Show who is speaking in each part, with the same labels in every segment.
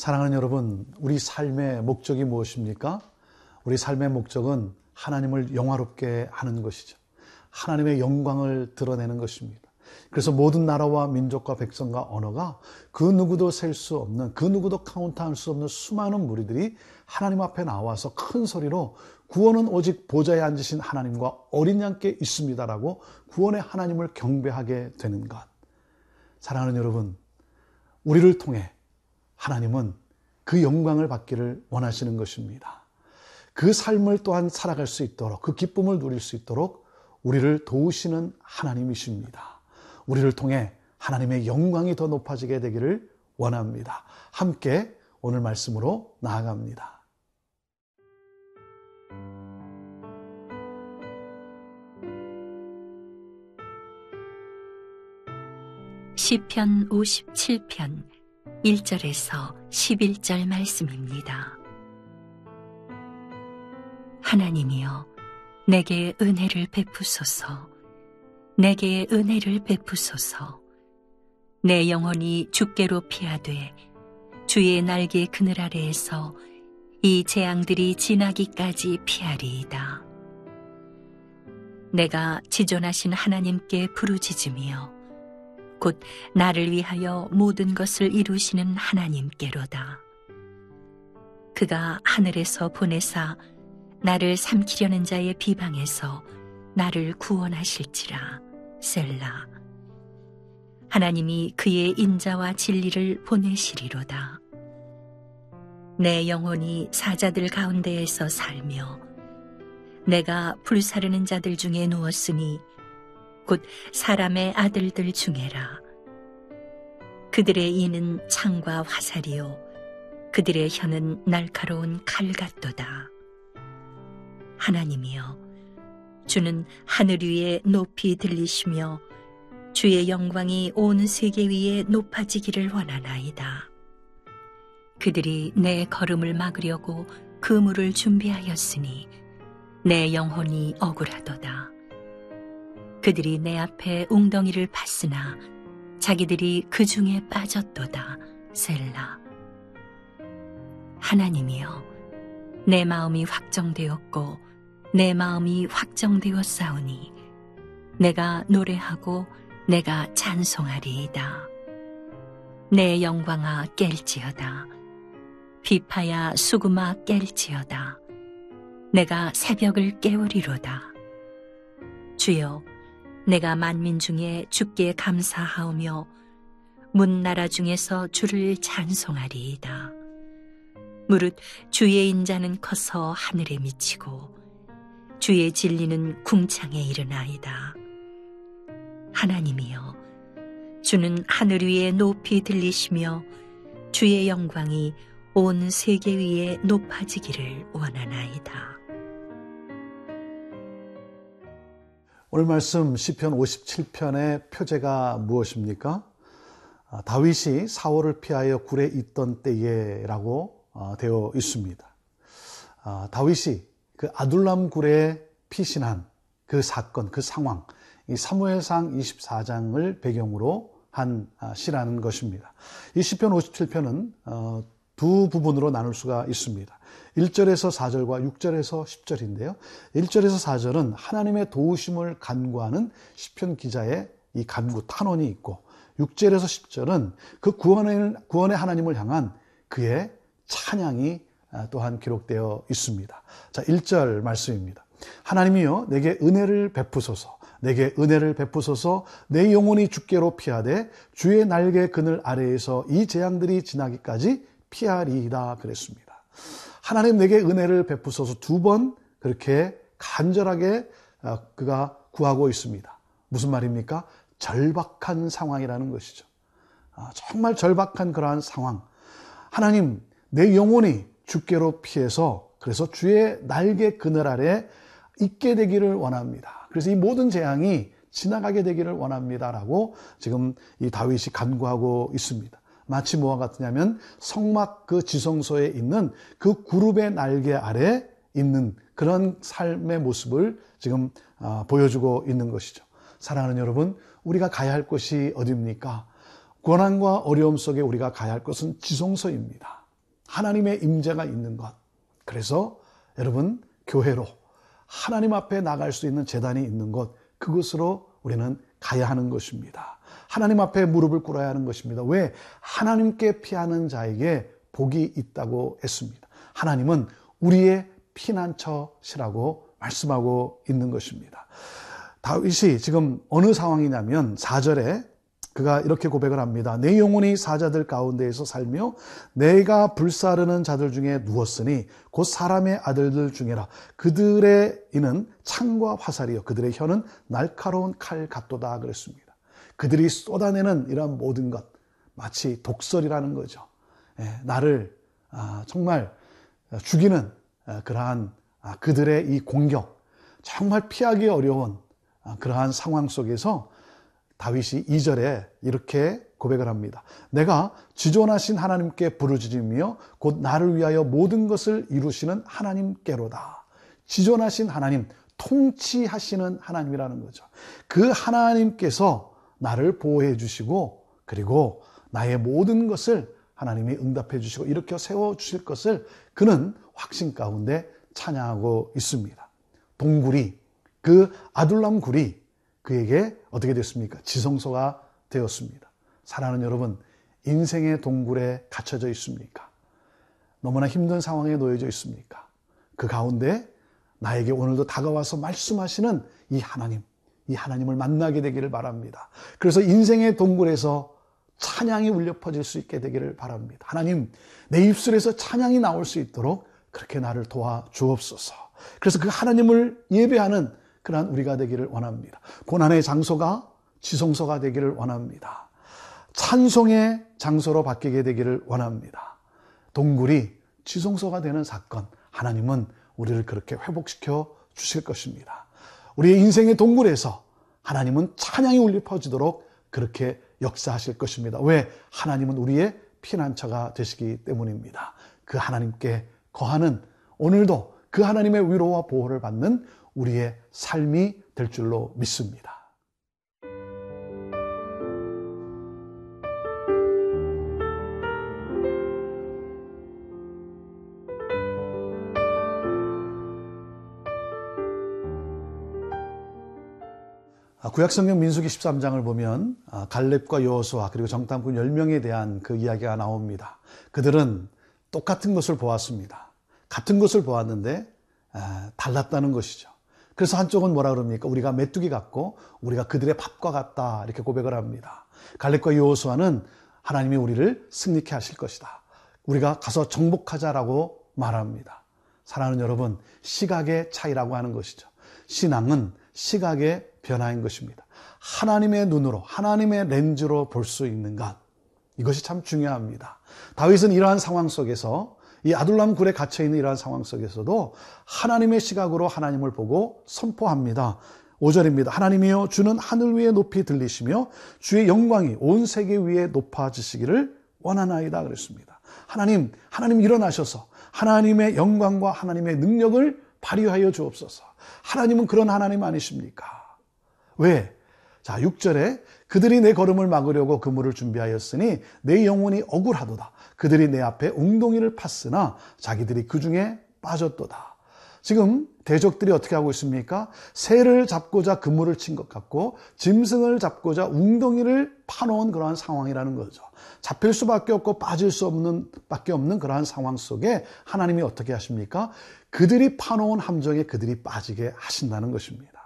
Speaker 1: 사랑하는 여러분, 우리 삶의 목적이 무엇입니까? 우리 삶의 목적은 하나님을 영화롭게 하는 것이죠. 하나님의 영광을 드러내는 것입니다. 그래서 모든 나라와 민족과 백성과 언어가 그 누구도 셀 수 없는, 그 누구도 카운트할 수 없는 수많은 무리들이 하나님 앞에 나와서 큰 소리로 구원은 오직 보좌에 앉으신 하나님과 어린 양께 있습니다라고 구원의 하나님을 경배하게 되는 것. 사랑하는 여러분, 우리를 통해 하나님은 그 영광을 받기를 원하시는 것입니다. 그 삶을 또한 살아갈 수 있도록, 그 기쁨을 누릴 수 있도록 우리를 도우시는 하나님이십니다. 우리를 통해 하나님의 영광이 더 높아지게 되기를 원합니다. 함께 오늘 말씀으로 나아갑니다.
Speaker 2: 시편 57편 1절에서 11절 말씀입니다. 하나님이여 내게 은혜를 베푸소서 내게 은혜를 베푸소서 내 영혼이 주께로 피하되 주의 날개 그늘 아래에서 이 재앙들이 지나기까지 피하리이다. 내가 지존하신 하나님께 부르짖으며 곧 나를 위하여 모든 것을 이루시는 하나님께로다. 그가 하늘에서 보내사 나를 삼키려는 자의 비방에서 나를 구원하실지라 셀라. 하나님이 그의 인자와 진리를 보내시리로다. 내 영혼이 사자들 가운데에서 살며 내가 불사르는 자들 중에 누웠으니 곧 사람의 아들들 중에라. 그들의 이는 창과 화살이요. 그들의 혀는 날카로운 칼 같도다. 하나님이여, 주는 하늘 위에 높이 들리시며 주의 영광이 온 세계 위에 높아지기를 원하나이다. 그들이 내 걸음을 막으려고 그물을 준비하였으니 내 영혼이 억울하도다. 그들이 내 앞에 웅덩이를 팠으나 자기들이 그 중에 빠졌도다. 셀라. 하나님이여, 내 마음이 확정되었고 내 마음이 확정되었사오니 내가 노래하고 내가 찬송하리이다. 내 영광아 깰지어다. 비파야 수구마 깰지어다. 내가 새벽을 깨우리로다. 주여, 내가 만민 중에 주께 감사하오며 문나라 중에서 주를 찬송하리이다. 무릇 주의 인자는 커서 하늘에 미치고 주의 진리는 궁창에 이르나이다. 하나님이여, 주는 하늘 위에 높이 들리시며 주의 영광이 온 세계 위에 높아지기를 원하나이다.
Speaker 1: 오늘 말씀 시편 57편의 표제가 무엇입니까? 아, 다윗이 사울을 피하여 굴에 있던 때에라고 어, 되어 있습니다. 아, 다윗이 그 아둘람 굴에 피신한 그 사건, 그 상황, 이 사무엘상 24장을 배경으로 한 아, 시라는 것입니다. 이 시편 57편은 어, 두 부분으로 나눌 수가 있습니다. 1절에서 4절과 6절에서 10절인데요. 1절에서 4절은 하나님의 도우심을 간구하는 시편 기자의 이 간구 탄원이 있고 6절에서 10절은 그 구원의, 구원의 하나님을 향한 그의 찬양이 아, 또한 기록되어 있습니다. 자, 1절 말씀입니다. 하나님이여 내게 은혜를 베푸소서 내게 은혜를 베푸소서 내 영혼이 주께로 피하되 주의 날개 그늘 아래에서 이 재앙들이 지나기까지 피하리이다 그랬습니다. 하나님 내게 은혜를 베푸소서 두 번 그렇게 간절하게 아, 그가 구하고 있습니다. 무슨 말입니까? 절박한 상황이라는 것이죠. 아, 정말 절박한 그러한 상황. 하나님, 내 영혼이 주께로 피해서 그래서 주의 날개 그늘 아래 있게 되기를 원합니다. 그래서 이 모든 재앙이 지나가게 되기를 원합니다라고 지금 이 다윗이 간구하고 있습니다. 마치 뭐와 같으냐면 성막 그 지성소에 있는 그 그룹의 날개 아래 있는 그런 삶의 모습을 지금 아, 보여주고 있는 것이죠. 사랑하는 여러분, 우리가 가야 할 곳이 어디입니까? 고난과 어려움 속에 우리가 가야 할 것은 지성소입니다. 하나님의 임재가 있는 것. 그래서 여러분 교회로 하나님 앞에 나갈 수 있는 재단이 있는 곳 그곳으로 우리는 가야 하는 것입니다. 하나님 앞에 무릎을 꿇어야 하는 것입니다. 왜? 하나님께 피하는 자에게 복이 있다고 했습니다. 하나님은 우리의 피난처시라고 말씀하고 있는 것입니다. 다윗이 지금 어느 상황이냐면 4절에 그가 이렇게 고백을 합니다. 내 영혼이 사자들 가운데에서 살며 내가 불사르는 자들 중에 누웠으니 곧 사람의 아들들 중에라. 그들의 이는 창과 화살이요. 그들의 혀는 날카로운 칼 같도다 그랬습니다. 그들이 쏟아내는 이러한 모든 것 마치 독설이라는 거죠. 예, 나를 아, 정말 죽이는 아, 그러한 아, 그들의 이 공격 정말 피하기 어려운 그러한 상황 속에서 다윗이 2절에 이렇게 고백을 합니다. 내가 지존하신 하나님께 부르짖으며 곧 나를 위하여 모든 것을 이루시는 하나님께로다. 지존하신 하나님, 통치하시는 하나님이라는 거죠. 그 하나님께서 나를 보호해 주시고 그리고 나의 모든 것을 하나님이 응답해 주시고 이렇게 세워 주실 것을 그는 확신 가운데 찬양하고 있습니다. 동굴이 그 아둘람 굴이 그에게 어떻게 됐습니까? 지성소가 되었습니다. 사랑하는 여러분, 인생의 동굴에 갇혀져 있습니까? 너무나 힘든 상황에 놓여져 있습니까? 그 가운데 나에게 오늘도 다가와서 말씀하시는 이 하나님, 이 하나님을 만나게 되기를 바랍니다. 그래서 인생의 동굴에서 찬양이 울려 퍼질 수 있게 되기를 바랍니다. 하나님, 내 입술에서 찬양이 나올 수 있도록 그렇게 나를 도와 주옵소서. 그래서 그 하나님을 예배하는 그러한 우리가 되기를 원합니다. 고난의 장소가 지성소가 되기를 원합니다. 찬송의 장소로 바뀌게 되기를 원합니다. 동굴이 지성소가 되는 사건, 하나님은 우리를 그렇게 회복시켜 주실 것입니다. 우리의 인생의 동굴에서 하나님은 찬양이 울려 퍼지도록 그렇게 역사하실 것입니다. 왜? 하나님은 우리의 피난처가 되시기 때문입니다. 그 하나님께 거하는 오늘도 그 하나님의 위로와 보호를 받는 우리의 삶이 될 줄로 믿습니다. 구약성경 민수기 13장을 보면 아, 갈렙과 여호수아 그리고 정탐꾼 10명에 대한 그 이야기가 나옵니다. 그들은 똑같은 것을 보았습니다. 같은 것을 보았는데 아, 달랐다는 것이죠. 그래서 한쪽은 뭐라 그럽니까? 우리가 메뚜기 같고 우리가 그들의 밥과 같다 이렇게 고백을 합니다. 갈렙과 여호수아는 하나님이 우리를 승리케 하실 것이다. 우리가 가서 정복하자라고 말합니다. 사랑하는 여러분, 시각의 차이라고 하는 것이죠. 신앙은 시각의 변화인 것입니다. 하나님의 눈으로, 하나님의 렌즈로 볼 수 있는 것. 이것이 참 중요합니다. 다윗은 이러한 상황 속에서 이 아둘람 굴에 갇혀 있는 이러한 상황 속에서도 하나님의 시각으로 하나님을 보고 선포합니다. 5절입니다. 하나님이여 주는 하늘 위에 높이 들리시며 주의 영광이 온 세계 위에 높아지시기를 원하나이다 그랬습니다. 하나님, 하나님 일어나셔서 하나님의 영광과 하나님의 능력을 발휘하여 주옵소서. 하나님은 그런 하나님 아니십니까? 왜? 자, 6절에 그들이 내 걸음을 막으려고 그물을 준비하였으니 내 영혼이 억울하도다. 그들이 내 앞에 웅덩이를 팠으나 자기들이 그 중에 빠졌도다. 지금 대적들이 어떻게 하고 있습니까? 새를 잡고자 그물을 친 것 같고 짐승을 잡고자 웅덩이를 파놓은 그러한 상황이라는 거죠. 잡힐 수밖에 없고 빠질 수 없는 밖에 없는 그러한 상황 속에 하나님이 어떻게 하십니까? 그들이 파놓은 함정에 그들이 빠지게 하신다는 것입니다.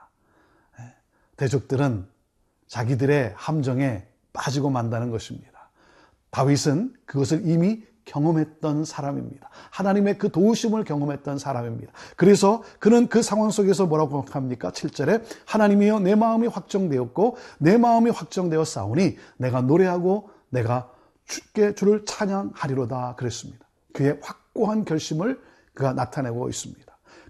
Speaker 1: 예. 대적들은 자기들의 함정에 빠지고 만다는 것입니다. 다윗은 그것을 이미 경험했던 사람입니다. 하나님의 그 도우심을 경험했던 사람입니다. 그래서 그는 그 상황 속에서 뭐라고 합니까? 7절에 하나님이여 내 마음이 확정되었고 내 마음이 확정되어 싸우니 내가 노래하고 내가 주께 주를 찬양하리로다 그랬습니다. 그의 확고한 결심을 그가 나타내고 있습니다.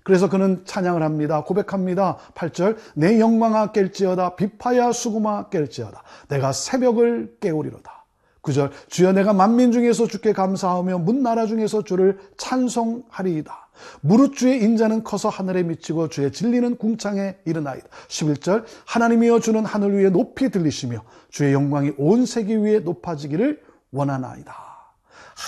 Speaker 1: 그래서 그는 찬양을 합니다. 고백합니다. 8절 내 영광아 깰지어다 비파야 수구마 깰지어다 내가 새벽을 깨우리로다. 9절 주여 내가 만민 중에서 주께 감사하며 문나라 중에서 주를 찬송하리이다. 무릇 주의 인자는 커서 하늘에 미치고 주의 진리는 궁창에 이르나이다. 11절 하나님이여 주는 하늘 위에 높이 들리시며 주의 영광이 온 세계 위에 높아지기를 원하나이다.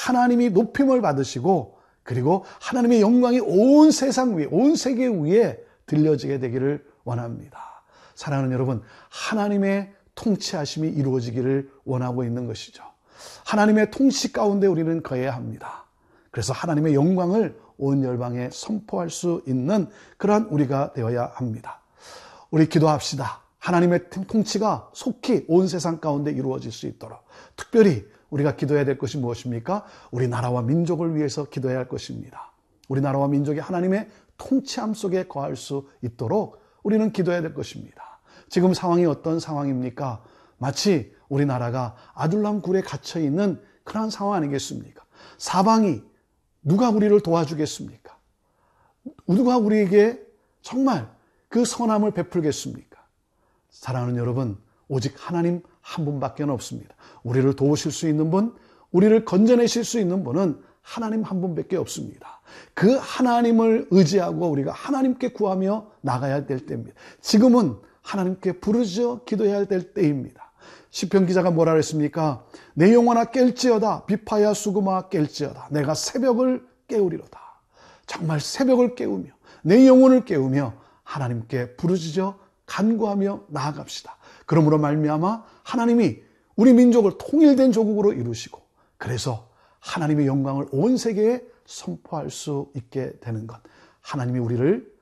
Speaker 1: 하나님이 높임을 받으시고 그리고 하나님의 영광이 온 세상 위에, 온 세계 위에 들려지게 되기를 원합니다. 사랑하는 여러분, 하나님의 통치하심이 이루어지기를 원하고 있는 것이죠. 하나님의 통치 가운데 우리는 거해야 합니다. 그래서 하나님의 영광을 온 열방에 선포할 수 있는 그러한 우리가 되어야 합니다. 우리 기도합시다. 하나님의 통치가 속히 온 세상 가운데 이루어질 수 있도록 특별히 우리가 기도해야 될 것이 무엇입니까? 우리 나라와 민족을 위해서 기도해야 할 것입니다. 우리 나라와 민족이 하나님의 통치함 속에 거할 수 있도록 우리는 기도해야 될 것입니다. 지금 상황이 어떤 상황입니까? 마치 우리나라가 아둘람 굴에 갇혀 있는 그러한 상황 아니겠습니까? 사방이 누가 우리를 도와주겠습니까? 누가 우리에게 정말 그 선함을 베풀겠습니까? 사랑하는 여러분, 오직 하나님 한 분밖에 없습니다. 우리를 도우실 수 있는 분, 우리를 건져내실 수 있는 분은 하나님 한 분밖에 없습니다. 그 하나님을 의지하고 우리가 하나님께 구하며 나가야 될 때입니다. 지금은 하나님께 부르짖어 기도해야 될 때입니다. 시편 기자가 뭐라 그랬습니까? 내 영혼아 깰지어다 비파야 수구마 깰지어다 내가 새벽을 깨우리로다. 정말 새벽을 깨우며 내 영혼을 깨우며 하나님께 부르짖어 간구하며 나아갑시다. 그러므로 말미암아 하나님이 우리 민족을 통일된 조국으로 이루시고 그래서 하나님의 영광을 온 세계에 선포할 수 있게 되는 것. 하나님이 우리를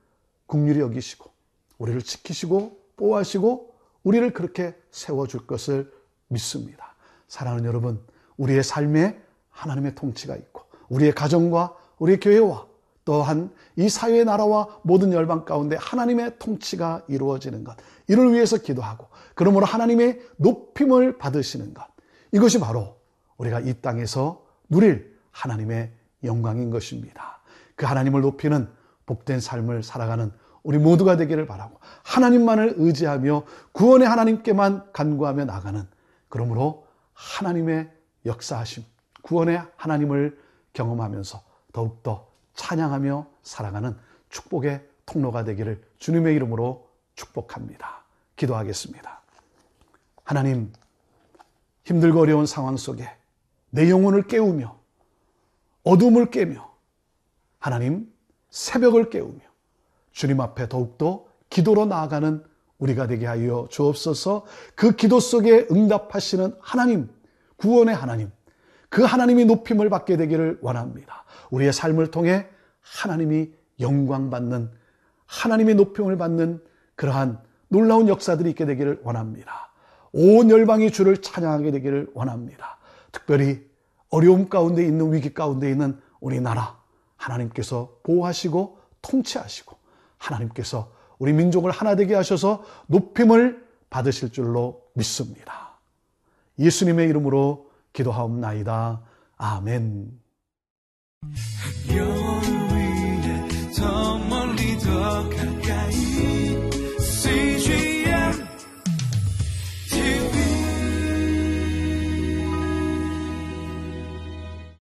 Speaker 1: 국률이 여기시고 우리를 지키시고 보호하시고 우리를 그렇게 세워줄 것을 믿습니다. 사랑하는 여러분, 우리의 삶에 하나님의 통치가 있고 우리의 가정과 우리의 교회와 또한 이 사회의 나라와 모든 열방 가운데 하나님의 통치가 이루어지는 것. 이를 위해서 기도하고 그러므로 하나님의 높임을 받으시는 것. 이것이 바로 우리가 이 땅에서 누릴 하나님의 영광인 것입니다. 그 하나님을 높이는 복된 삶을 살아가는 우리 모두가 되기를 바라고 하나님만을 의지하며 구원의 하나님께만 간구하며 나가는 그러므로 하나님의 역사하심, 구원의 하나님을 경험하면서 더욱더 찬양하며 살아가는 축복의 통로가 되기를 주님의 이름으로 축복합니다. 기도하겠습니다. 하나님, 힘들고 어려운 상황 속에 내 영혼을 깨우며 어둠을 깨며 하나님 새벽을 깨우며 주님 앞에 더욱더 기도로 나아가는 우리가 되게 하여 주옵소서 그 기도 속에 응답하시는 하나님, 구원의 하나님, 그 하나님이 높임을 받게 되기를 원합니다. 우리의 삶을 통해 하나님이 영광 받는, 하나님의 높임을 받는 그러한 놀라운 역사들이 있게 되기를 원합니다. 온 열방이 주를 찬양하게 되기를 원합니다. 특별히 어려움 가운데 있는 위기 가운데 있는 우리나라 하나님께서 보호하시고 통치하시고 하나님께서 우리 민족을 하나 되게 하셔서 높임을 받으실 줄로 믿습니다. 예수님의 이름으로 기도하옵나이다. 아멘.